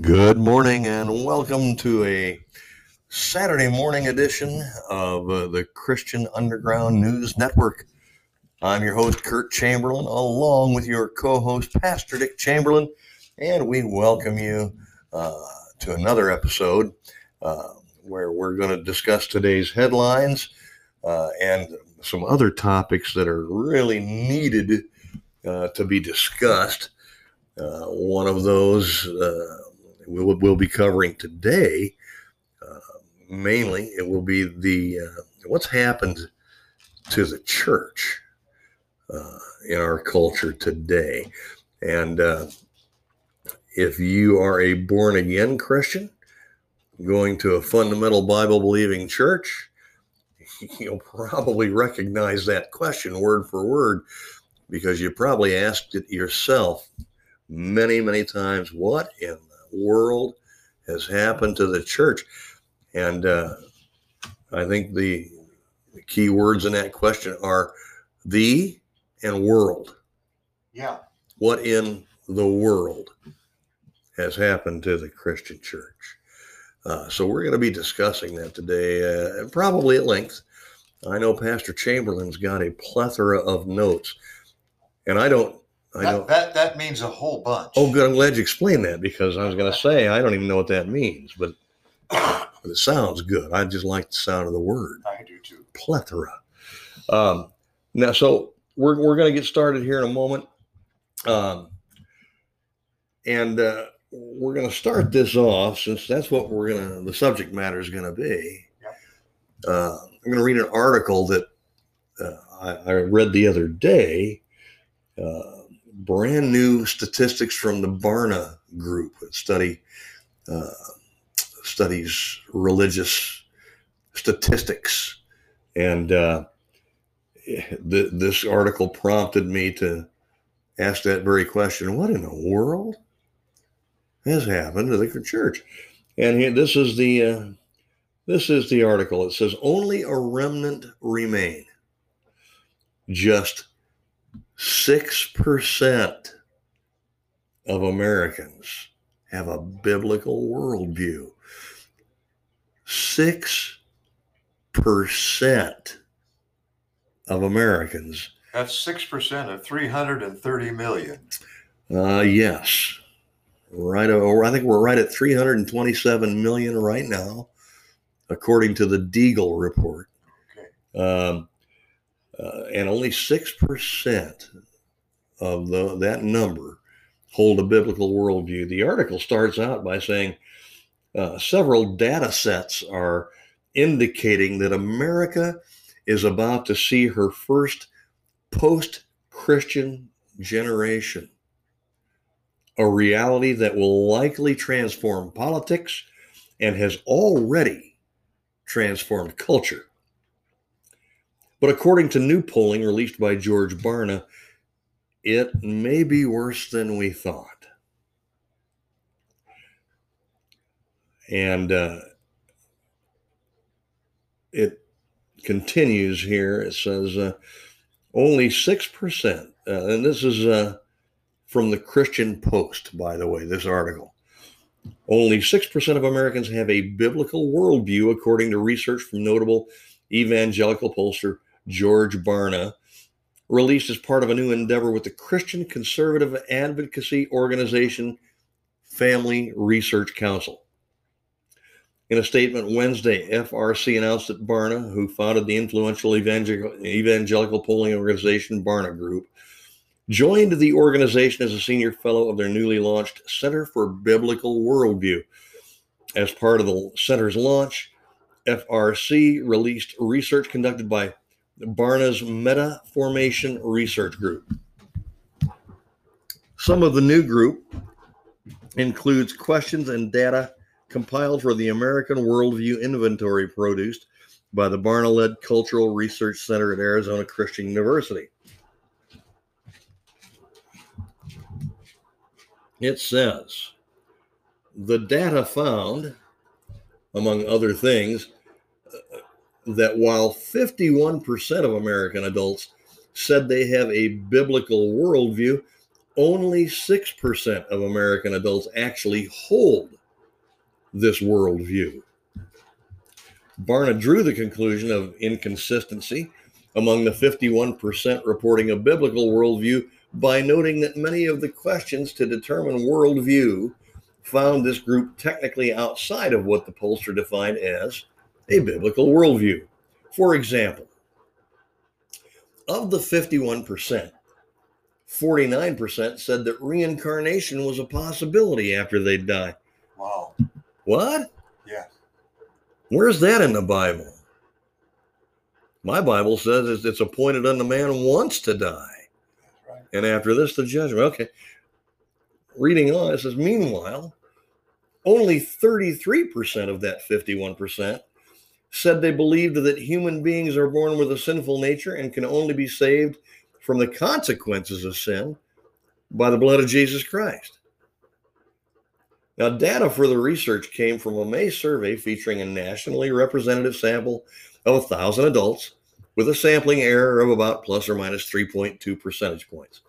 Good morning and welcome to a Saturday morning edition of uh, the Christian Underground News Network. I'm your host, Kurt Chamberlain, along with your co host, Pastor Dick Chamberlain, and we welcome you uh, to another episode uh, where we're going to discuss today's headlines uh, and some other topics that are really needed uh, to be discussed. Uh, one of those we'll, we'll be covering today. Uh, mainly, it will be the uh, what's happened to the church uh, in our culture today, and uh, if you are a born again Christian going to a fundamental Bible believing church, you'll probably recognize that question word for word because you probably asked it yourself many, many times. What in world has happened to the church? And uh, I think the, the key words in that question are the and world. Yeah. What in the world has happened to the Christian church? Uh, so we're going to be discussing that today, uh, probably at length. I know Pastor Chamberlain's got a plethora of notes, and I don't I that. That that means a whole bunch. Oh, good. I'm glad you explained that because I was going to say I don't even know what that means, but, but it sounds good. I just like the sound of the word. I do too. Plethora. Um, now, so we're we're going to get started here in a moment, um, and uh, we're going to start this off since that's what we're going to. The subject matter is going to be. Uh, I'm going to read an article that uh, I, I, read the other day. Uh, brand new statistics from the Barna Group, that study uh, studies religious statistics, and uh, th- this article prompted me to ask that very question: What in the world has happened to the church? And here, this is the uh, this is the article. It says only a remnant remain. Just 6% of Americans have a biblical worldview. 6% of Americans. That's 6% of 330 million. Uh, yes. Right. Or I think we're right at 327 million right now, according to the Deagel report. Okay. Um, uh, and only 6% of the, that number hold a biblical worldview. The article starts out by saying uh, several data sets are indicating that America is about to see her first post Christian generation, a reality that will likely transform politics and has already transformed culture. But according to new polling released by George Barna, it may be worse than we thought. And uh, it continues here. It says uh, only 6%, uh, and this is uh, from the Christian Post, by the way, this article. Only 6% of Americans have a biblical worldview, according to research from notable evangelical pollster George Barna, released as part of a new endeavor with the Christian conservative advocacy organization Family Research Council. In a statement Wednesday, FRC announced that Barna, who founded the influential evangelical, evangelical polling organization Barna Group, joined the organization as a senior fellow of their newly launched Center for Biblical Worldview. As part of the center's launch, FRC released research conducted by Barna's Meta Formation Research Group. Some of the new group includes questions and data compiled for the American Worldview Inventory produced by the Barna-led Cultural Research Center at Arizona Christian University. It says the data found, among other things, that while 51% of American adults said they have a biblical worldview, only 6% of American adults actually hold this worldview. Barna drew the conclusion of inconsistency among the 51% reporting a biblical worldview by noting that many of the questions to determine worldview found this group technically outside of what the pollster defined as a biblical worldview. For example, of the 51%, 49% said that reincarnation was a possibility after they'd die. Wow. What? Yeah. Where's that in the Bible? My Bible says it's- it's appointed unto man once to die, That's right. and after this, the judgment. Okay. Reading on, it says, meanwhile, only 33% of that 51% said they believed that human beings are born with a sinful nature and can only be saved from the consequences of sin by the blood of Jesus Christ. Now, data for the research came from a May survey featuring a nationally representative sample of 1,000 adults with a sampling error of about plus or minus 3.2 percentage points.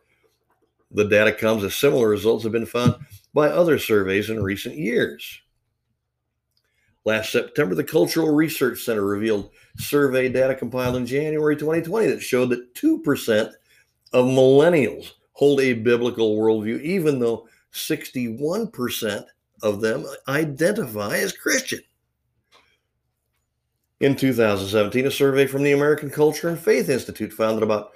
The data comes as similar results have been found by other surveys in recent years. Last September, the Cultural Research Center revealed survey data compiled in January 2020 that showed that 2% of millennials hold a biblical worldview, even though 61% of them identify as Christian. In 2017, a survey from the American Culture and Faith Institute found that about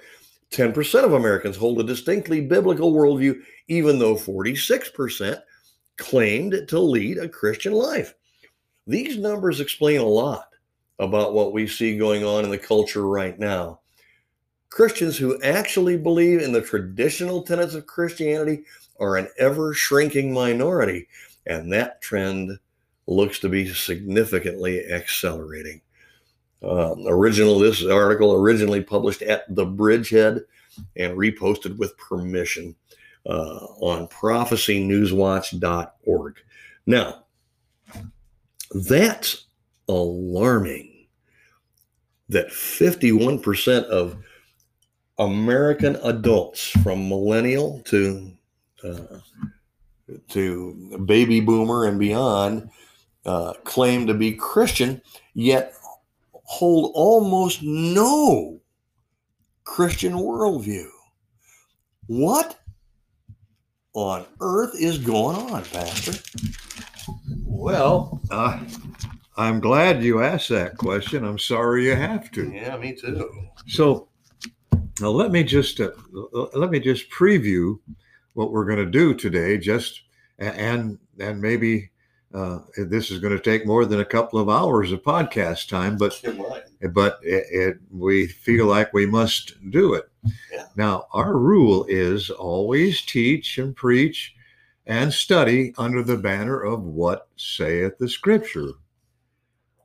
10% of Americans hold a distinctly biblical worldview, even though 46% claimed to lead a Christian life. These numbers explain a lot about what we see going on in the culture right now. Christians who actually believe in the traditional tenets of Christianity are an ever shrinking minority, and that trend looks to be significantly accelerating. Uh, original this article originally published at the Bridgehead and reposted with permission uh, on prophecynewswatch.org. Now, that's alarming that 51% of American adults from millennial to uh, to baby boomer and beyond uh, claim to be Christian, yet hold almost no Christian worldview. What on earth is going on, Pastor? Well, uh, I'm glad you asked that question. I'm sorry you have to. Yeah, me too. So, now let me just uh, let me just preview what we're going to do today. Just and and maybe uh, this is going to take more than a couple of hours of podcast time, but but it, it, we feel like we must do it. Yeah. Now, our rule is always teach and preach and study under the banner of what saith the Scripture.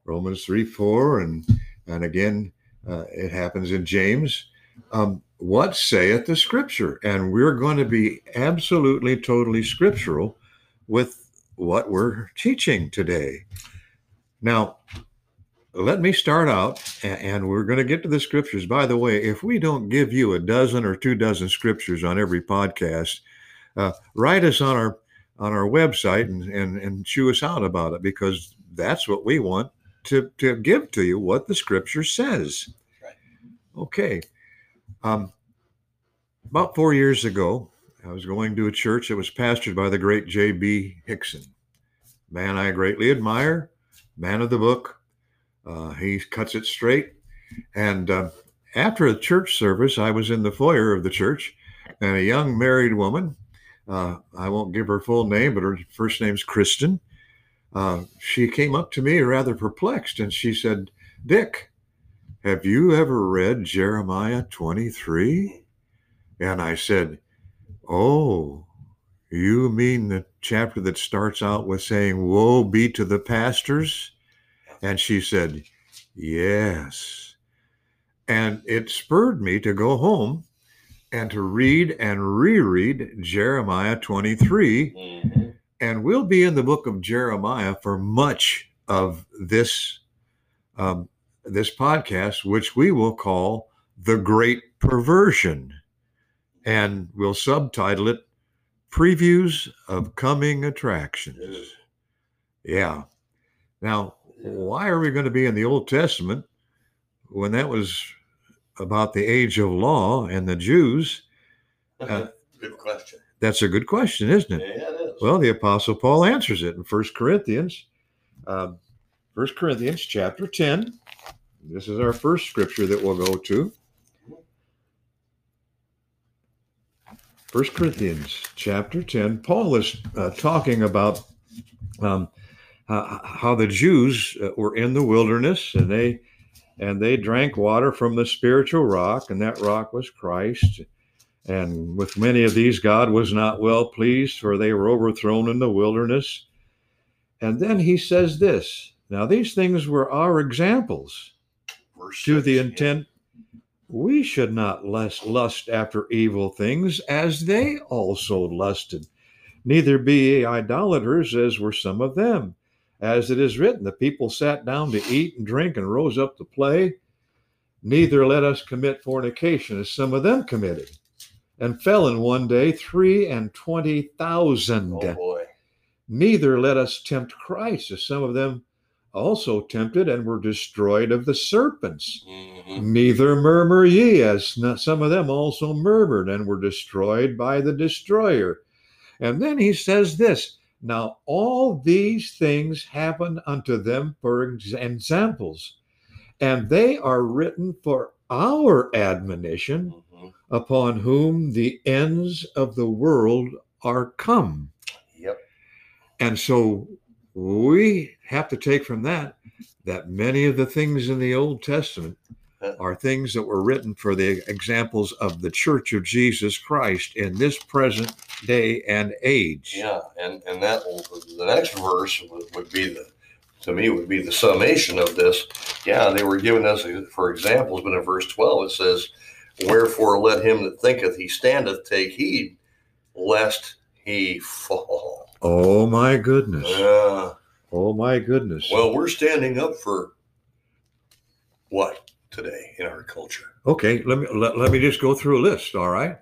Romans three four and and again uh, it happens in James. Um, what saith the Scripture? And we're going to be absolutely totally scriptural with what we're teaching today. Now, let me start out, and we're going to get to the scriptures. By the way, if we don't give you a dozen or two dozen scriptures on every podcast, uh, write us on our on our website and, and and chew us out about it because that's what we want to to give to you what the scripture says. Right. Okay. Um, about four years ago, I was going to a church that was pastored by the great J.B. Hickson, man I greatly admire, man of the book. Uh, he cuts it straight. And uh, after a church service, I was in the foyer of the church, and a young married woman, uh, I won't give her full name, but her first name's Kristen. Uh, she came up to me rather perplexed, and she said, Dick, have you ever read Jeremiah 23? And I said, Oh, You mean the chapter that starts out with saying, Woe be to the pastors? And she said, Yes. And it spurred me to go home and to read and reread Jeremiah 23. Mhm. And we'll be in the book of Jeremiah for much of this um, this podcast, which we will call the Great Perversion, and we'll subtitle it "Previews of Coming Attractions." Yeah. Now, why are we going to be in the Old Testament when that was about the age of law and the Jews? Uh, Good question. That's a good question, isn't it? Yeah, it? is. Well, the Apostle Paul answers it in First Corinthians, um, First Corinthians chapter ten. This is our first scripture that we'll go to. First Corinthians chapter ten. Paul is uh, talking about um, how, how the Jews uh, were in the wilderness and they and they drank water from the spiritual rock, and that rock was Christ. And with many of these, God was not well pleased, for they were overthrown in the wilderness. And then he says this Now, these things were our examples Verse to the intent we should not lust, lust after evil things as they also lusted. Neither be ye idolaters as were some of them. As it is written, the people sat down to eat and drink and rose up to play. Neither let us commit fornication as some of them committed, and fell in one day three and twenty thousand. Oh boy. Neither let us tempt Christ, as some of them also tempted and were destroyed of the serpents. Mhm. Neither murmur ye, as some of them also murmured and were destroyed by the destroyer. And then he says this Now all these things happen unto them for examples, and they are written for our admonition, Mhm. upon whom the ends of the world are come. Yep. And so we have to take from that that many of the things in the Old Testament are things that were written for the examples of the Church of Jesus Christ in this present day and age. Yeah, and and that the next verse would, would be the to me would be the summation of this. Yeah, they were giving us for examples, but in verse twelve it says, "Wherefore let him that thinketh he standeth take heed, lest he fall." Oh my goodness. Yeah. Oh my goodness. Well, we're standing up for what today in our culture? Okay, let me let, let me just go through a list, all right?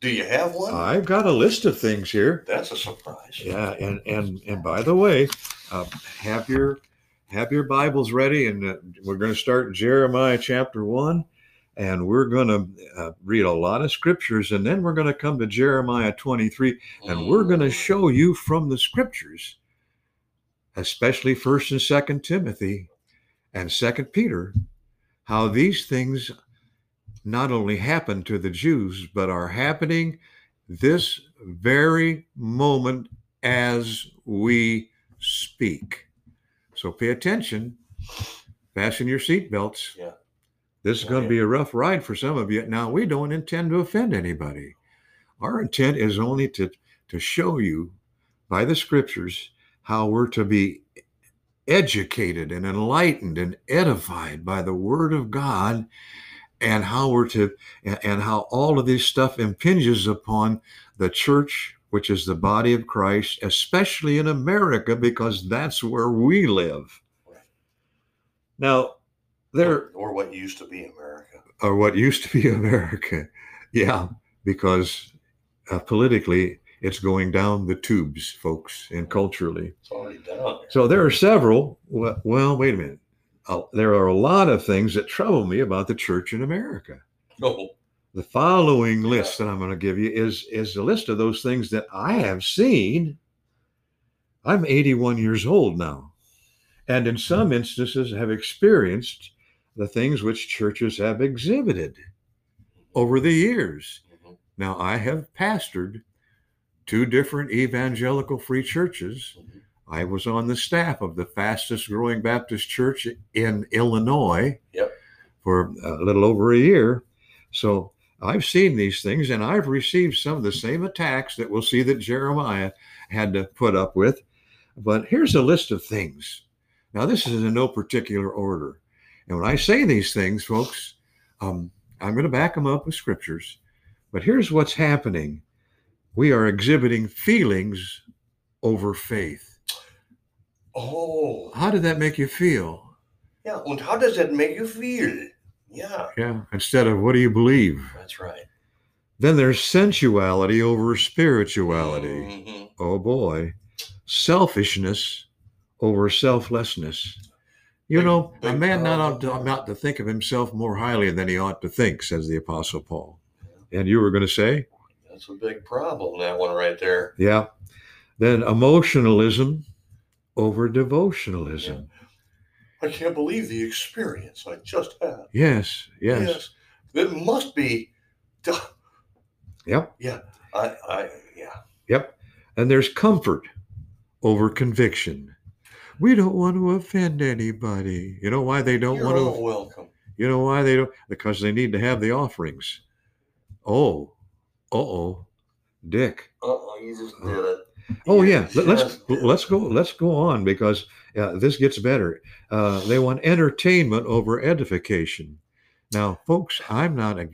Do you have one? I've got a list of things here. That's a surprise. Yeah, and and and by the way, uh, have your have your Bibles ready, and uh, we're going to start in Jeremiah chapter one, and we're going to uh, read a lot of scriptures, and then we're going to come to Jeremiah twenty three, and we're going to Mm. show you from the scriptures, especially First and Second Timothy, and Second Peter, how these things not only happen to the Jews, but are happening this very moment as we speak. So pay attention, fasten your seatbelts. Yeah. This is Oh, going to yeah. be a rough ride for some of you. Now, we don't intend to offend anybody. Our intent is only to, to show you by the scriptures how we're to be educated and enlightened and edified by the word of God and how we're to and, how all of this stuff impinges upon the church which is the body of Christ especially in America because that's where we live Right. now there or what used to be America. or what used to be America yeah because uh, politically it's going down the tubes folks and culturally It's already done. so there are several. Well, well wait a minute. Uh, there are a lot of things that trouble me about the church in America. Oh, The following list that I'm going to give you is is a list of those things that I have seen. I'm 81 years old now, and in some instances have experienced the things which churches have exhibited over the years. mhm. Now, I have pastored two different evangelical free churches. I was on the staff of the fastest growing Baptist church in Illinois Yep. for a little over a year. So I've seen these things and I've received some of the same attacks that we'll see that Jeremiah had to put up with. But here's a list of things. Now, this is in no particular order. And when I say these things, folks, um, I'm going to back them up with scriptures. But here's what's happening we are exhibiting feelings over faith. Oh, How did that make you feel? yeah. And how does that make you feel? Yeah, Yeah, instead of what do you believe? that's right. Then there's sensuality over spirituality. Mhm. Oh boy. Selfishness over selflessness. You know, a man not ought, to, not to think of himself more highly than he ought to think, says the Apostle Paul. And you were going to say? That's a big problem. That one right there. Yeah. Then emotionalism over devotionalism. I can't believe the experience I just had. Yes, yes. Yes. It must be. Yep, I, I, yeah. yep. And there's comfort over conviction. We don't want to offend anybody. You know why they don't You're want to? welcome. You know why they don't? Because they need to have the offerings. Oh, uh oh, Dick. Uh oh, you just did it. Oh yeah, Let- let's let's go let's go on because uh, this gets better. Uh, they want entertainment over edification. Now, folks, I'm not a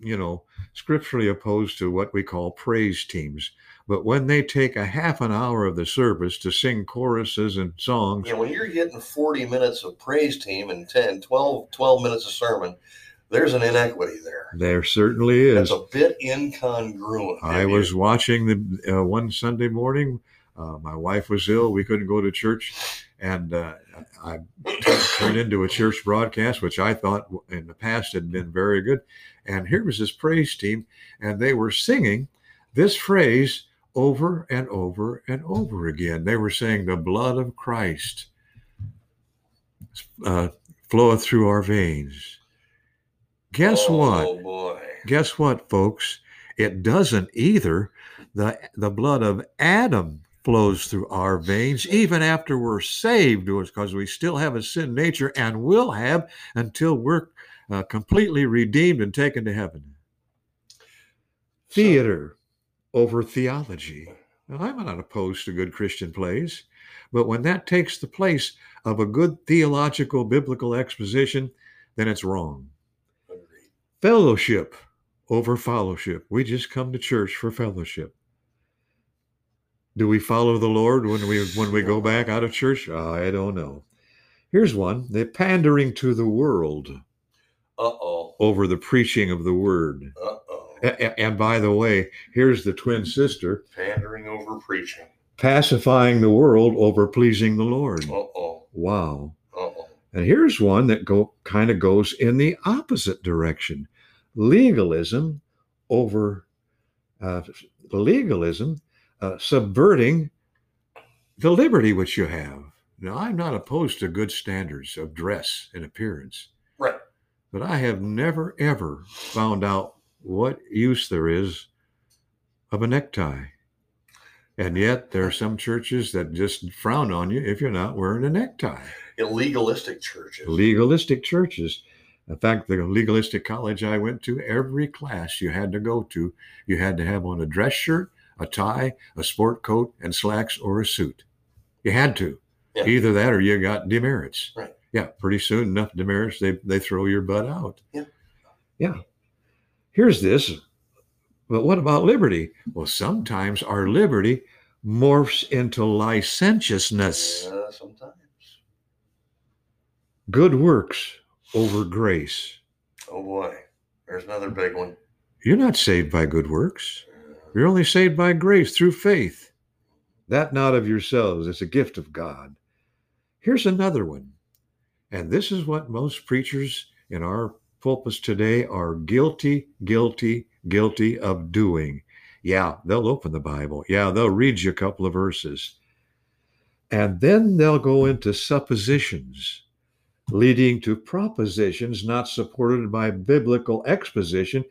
you know scripturally opposed to what we call praise teams, but when they take a half an hour of the service to sing choruses and songs, Yeah, when you're getting 40 minutes of praise team and 10, 12, 12 minutes of sermon, there's an inequity there. there certainly is. It's a bit incongruent. I was you- watching the uh, one Sunday morning. Uh, my wife was ill. We couldn't go to church, and uh, I turned into a church broadcast, which I thought in the past had been very good. And here was this praise team, and they were singing this phrase over and over and over again. They were saying, "The blood of Christ uh, floweth through our veins." Guess what? Oh boy. guess what folks it doesn't either the the blood of adam flows through our veins even after we're saved because we still have a sin nature and will have until we're uh, completely redeemed and taken to heaven theater over theology now, i'm not opposed to good christian plays but when that takes the place of a good theological biblical exposition then it's wrong. Fellowship over fellowship. We just come to church for fellowship. Do we follow the Lord when we when we go back out of church? I don't know. Here's one: the pandering to the world Uh-oh. over the preaching of the word. Uh-oh. A- And by the way, here's the twin sister Pandering over preaching. pacifying the world over pleasing the Lord. Uh-oh. Wow. Uh-oh. And here's one that go kind of goes in the opposite direction. Legalism over uh, legalism, uh, subverting the liberty which you have. Now, I'm not opposed to good standards of dress and appearance, Right. but I have never ever found out what use there is of a necktie. And yet, there are some churches that just frown on you if you're not wearing a necktie Illegalistic churches. legalistic churches. In fact, the legalistic college I went to, every class you had to go to, you had to have on a dress shirt, a tie, a sport coat, and slacks or a suit. You had to. Yeah. Either that or you got demerits. Right. Yeah, pretty soon enough demerits, they, they throw your butt out. Yeah. Yeah. Here's this. But what about liberty? Well, sometimes our liberty morphs into licentiousness. Yeah, sometimes. Good works over grace. Oh boy. There's another big one. You're not saved by good works. You're only saved by grace through faith. That not of yourselves, it's a gift of God. Here's another one. And this is what most preachers in our pulpits today are guilty, guilty, guilty of doing. Yeah, they'll open the Bible. Yeah, they'll read you a couple of verses. And then they'll go into suppositions, leading to propositions not supported by biblical exposition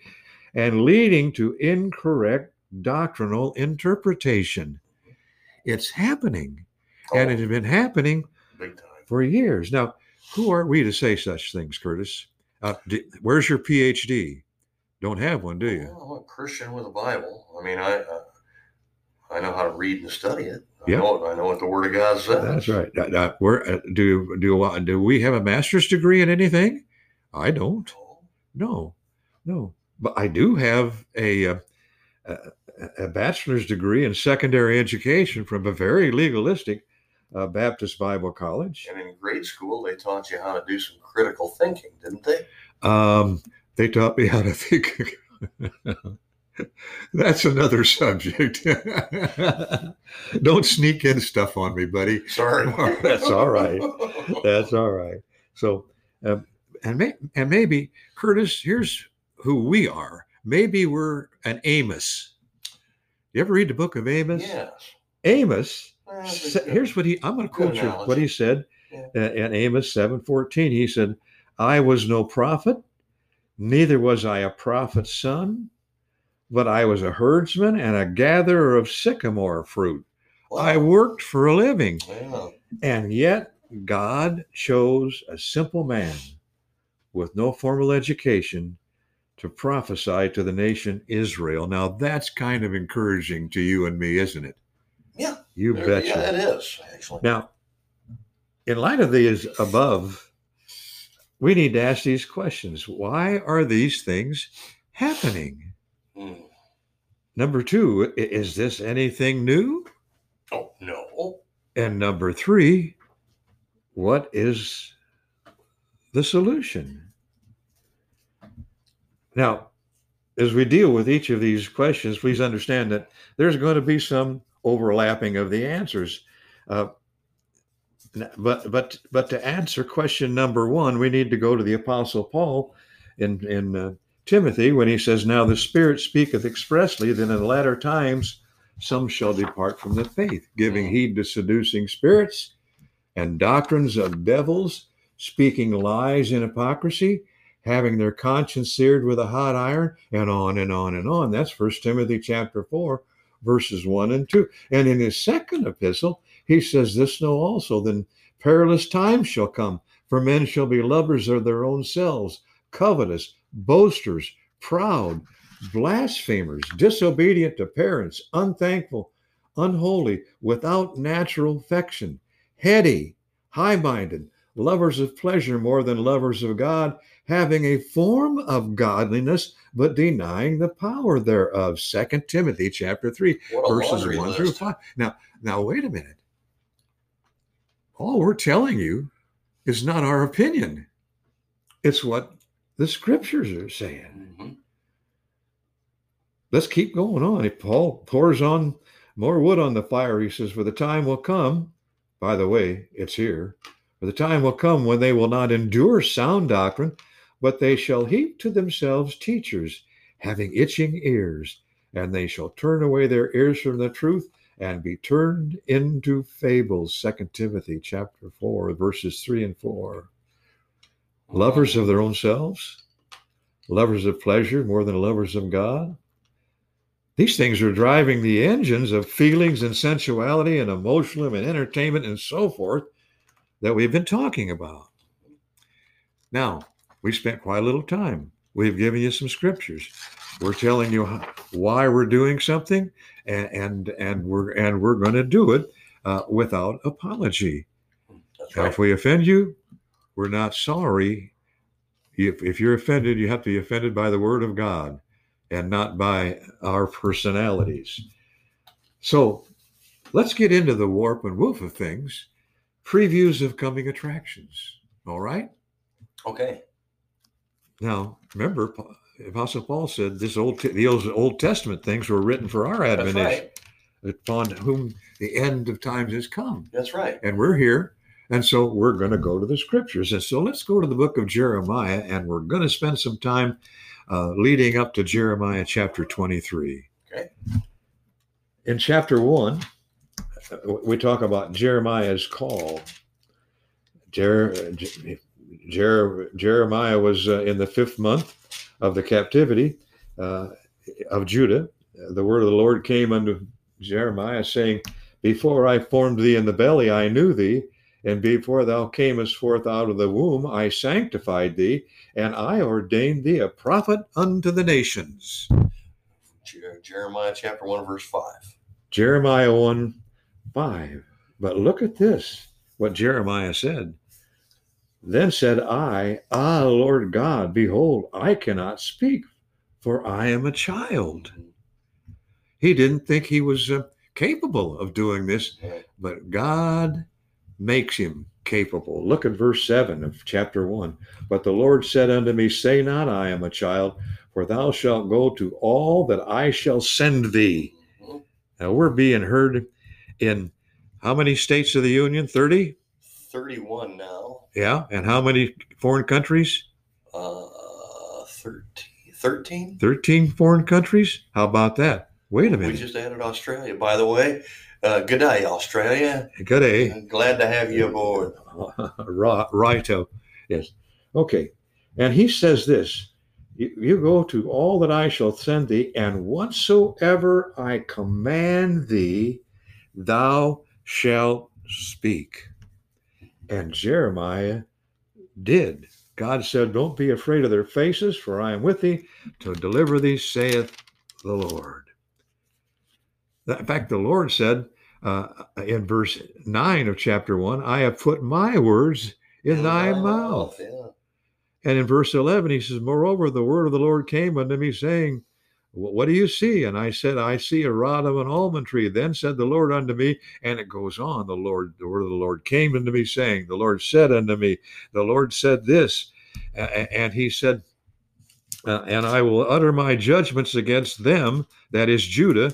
and leading to incorrect doctrinal interpretation. It's happening, and it Oh, has been happening for years. Now, who are we to say such things, Curtis? Uh, d- where's your PhD? Don't have one, do you? Well, I'm a Christian with a Bible. I mean, I uh, I know how to read and study it. I Yeah. know I know what the Word of God says. That's right. Uh, where uh, do do uh, do we have a master's degree in anything? I don't. No, no. But I do have a uh, a, a bachelor's degree in secondary education from a very legalistic uh, Baptist Bible college. And in grade school, they taught you how to do some critical thinking, didn't they? Um, they taught me how to think. That's another subject. Don't sneak in stuff on me, buddy. Sorry. That's all right. That's all right. So, um, and may, and maybe Curtis, here's who we are. Maybe we're an Amos. You ever read the book of Amos? yes. Amos. Well, sa- Here's what he. I'm going to quote you what he said Yeah. uh, in Amos seven fourteen. He said, "I was no prophet, neither was I a prophet's son, but I was a herdsman and a gatherer of sycamore fruit. I worked for a living." Yeah. And yet, God chose a simple man with no formal education to prophesy to the nation Israel. Now, that's kind of encouraging to you and me, isn't it? Yeah. You There- betcha. Yeah, it is actually. Now, in light of these above, we need to ask these questions Why are these things happening? Hmm. Number two, is this anything new? Oh no. And number three, what is the solution? Now, as we deal with each of these questions, please understand that there's going to be some overlapping of the answers. Uh, but but but to answer question number one, we need to go to the Apostle Paul in in uh, Timothy when he says, "Now the Spirit speaketh expressly that in latter times some shall depart from the faith, giving heed to seducing spirits and doctrines of devils, speaking lies in hypocrisy, having their conscience seared with a hot iron, and on and on and on." That's First Timothy chapter four, verses one and two. And in his second epistle, he says, This know also, then perilous times shall come, for men shall be lovers of their own selves, covetous, boasters, proud, blasphemers, disobedient to parents, unthankful, unholy, without natural affection, heady, high minded, lovers of pleasure more than lovers of God, having a form of godliness, but denying the power thereof. Second Timothy chapter 3 verses one list. through five. Now, now wait a minute. All we're telling you is not our opinion. It's what the scriptures are saying. Mhm. Let's keep going on. If Paul pours on more wood on the fire, he says, For the time will come, by the way, it's here, for the time will come when they will not endure sound doctrine, but they shall heap to themselves teachers, having itching ears, and they shall turn away their ears from the truth and be turned into fables. Second Timothy chapter 4, verses 3 and 4. Lovers of their own selves, lovers of pleasure more than lovers of God. These things are driving the engines of feelings and sensuality and emotional and entertainment and so forth that we've been talking about. Now, we've spent quite a little time. We've given you some scriptures. We're telling you how, why we're doing something, and and, and we're and we're going to do it uh, without apology. That's Now, if we offend you, we're not sorry. If, if you're offended, you have to be offended by the word of God and not by our personalities. So let's get into the warp and woof of things. Previews of coming attractions. All right. Okay. Now, remember, Apostle Paul said this old these Old Testament things were written for our admonition, right. upon whom the end of times has come. That's right. and we're here. And so we're going to go to the scriptures. And so let's go to the book of Jeremiah, and we're going to spend some time uh, leading up to Jeremiah chapter 23. Okay. In chapter 1, uh, we talk about Jeremiah's call. Jer- Jer- Jer- Jeremiah was uh, in the fifth month of the captivity uh, of Judah. The word of the Lord came unto Jeremiah, saying, before I formed thee in the belly, I knew thee, And before thou camest forth out of the womb, I sanctified thee, and I ordained thee a prophet unto the nations. Jeremiah chapter 1, verse 5. Jeremiah 1 5. But look at this, what Jeremiah said. Then said I, Ah, Lord God, behold, I cannot speak, for I am a child. He didn't think he was uh, capable of doing this, but God makes him capable. Look at verse 7 of chapter 1. But the Lord said unto me, Say not, I am a child, for thou shalt go to all that I shall send thee. Now we're being heard in how many states of the Union? 30? 31 now. Yeah. And how many foreign countries? Uh, 13. 13? 13 foreign countries? How about that? Wait a minute. We just added Australia, by the way. Uh, good day, Australia. Good day. Glad to have you aboard. Ri- Righto. Yes. Okay. And he says this you, you go to all that I shall send thee, and whatsoever I command thee, thou shalt speak. And Jeremiah did. God said, Don't be afraid of their faces, for I am with thee to deliver thee, saith the Lord. In fact, the Lord said uh, in verse 9 of chapter 1, I have put my words in thy mouth. Yeah. And in verse 11, he says, Moreover, the word of the Lord came unto me, saying, What do you see? And I said, I see a rod of an almond tree. Then said the Lord unto me, and it goes on, the Lord, the word of the Lord came unto me, saying, The Lord said unto me, The Lord said this. And he said, uh, And I will utter my judgments against them, that is Judah,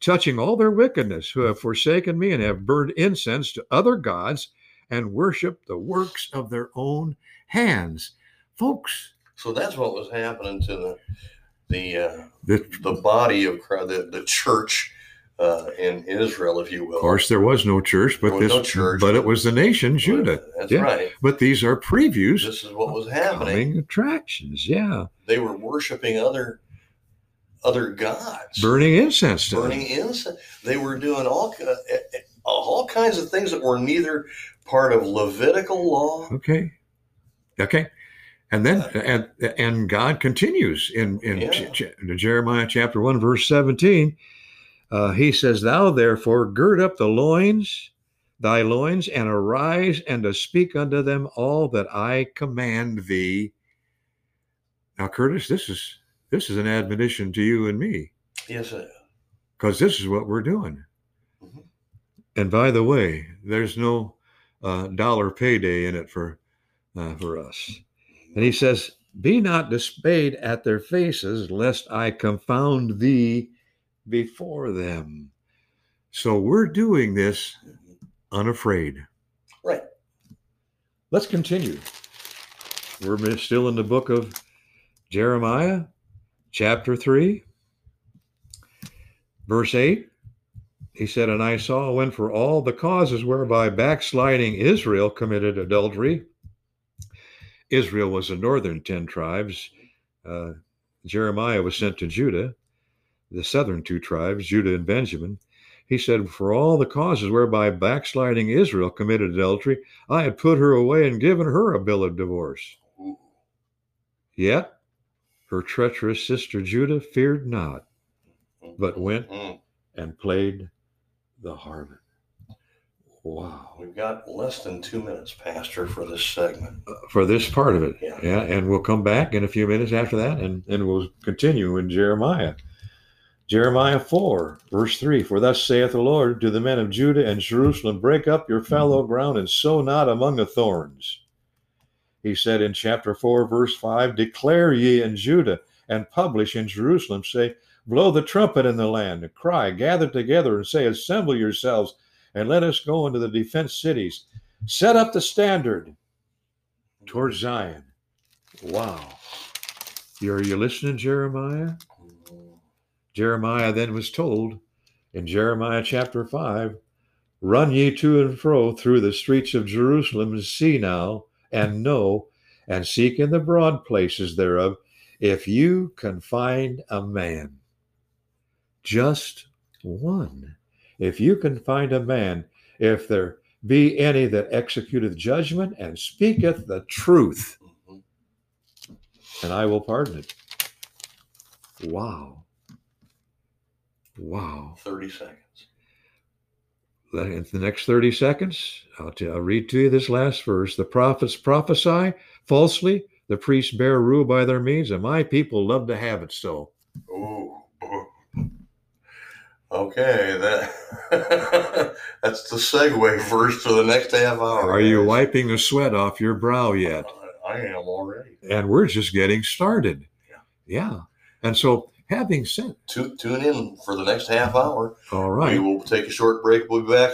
touching all their wickedness, who have forsaken me and have burned incense to other gods and worshiped the works of their own hands. Folks, So that's what was happening to the the uh, the, the body of Christ, the, the church uh, in Israel, if you will. Of course, there was no church, but There was this, no church. but it was the nation Judah. That's Yeah. right. But these are previews, This is what was happening. attractions. Yeah, They were worshiping other other gods, burning incense burning incense. They were doing all ki- eh, eh, all kinds of things that were neither part of Levitical law. Okay, okay, and then and and God continues in in Yeah. Ch- Jeremiah chapter one verse seventeen. Uh, he says, "Thou therefore gird up the loins." Thy loins and arise and to speak unto them all that I command thee. Now, Curtis, this is this is an admonition to you and me. Yes, uh, because this is what we're doing. Mhm. And by the way, there's no uh, dollar payday in it for uh, for us. And he says, "Be not dismayed at their faces, lest I confound thee before them." So we're doing this unafraid. right. Let's continue. We're still in the book of Jeremiah, chapter 3, verse 8. He said, And I saw when for all the causes whereby backsliding Israel committed adultery, Israel was the northern 10 tribes. Uh, Jeremiah was sent to Judah, the southern two tribes, Judah and Benjamin. He said, For all the causes whereby backsliding Israel committed adultery, I had put her away and given her a bill of divorce. Yet her treacherous sister Judah feared not, but went Mm. and played the harlot. Wow. We've got less than two minutes, Pastor, for this segment. Uh, For this part of it. Yeah. Yeah. And we'll come back in a few minutes after that and, and we'll continue in Jeremiah. Jeremiah 4, verse 3 For thus saith the Lord to the men of Judah and Jerusalem, Break up your fallow ground and sow not among the thorns. He said in chapter 4, verse 5 Declare ye in Judah and publish in Jerusalem, say, Blow the trumpet in the land, and cry, gather together, and say, Assemble yourselves, and let us go into the defense cities. Set up the standard towards Zion. Wow. Are you listening, Jeremiah? Jeremiah then was told in Jeremiah chapter 5 Run ye to and fro through the streets of Jerusalem, and see now, and know, and seek in the broad places thereof, if you can find a man. Just one. If you can find a man, if there be any that executeth judgment and speaketh the truth, and I will pardon it. Wow. Wow. 30 seconds. In the next 30 seconds, I'll, t- I'll read to you this last verse. The prophets prophesy falsely, the priests bear rule by their means, and my people love to have it so. Ooh. Okay, that that's the segue first to the next half hour. Are you wiping the sweat off your brow yet? I am already. And we're just getting started. Yeah. Yeah. And so, having said, Tu- Tune in for the next half hour. All right. We will take a short break. We'll be back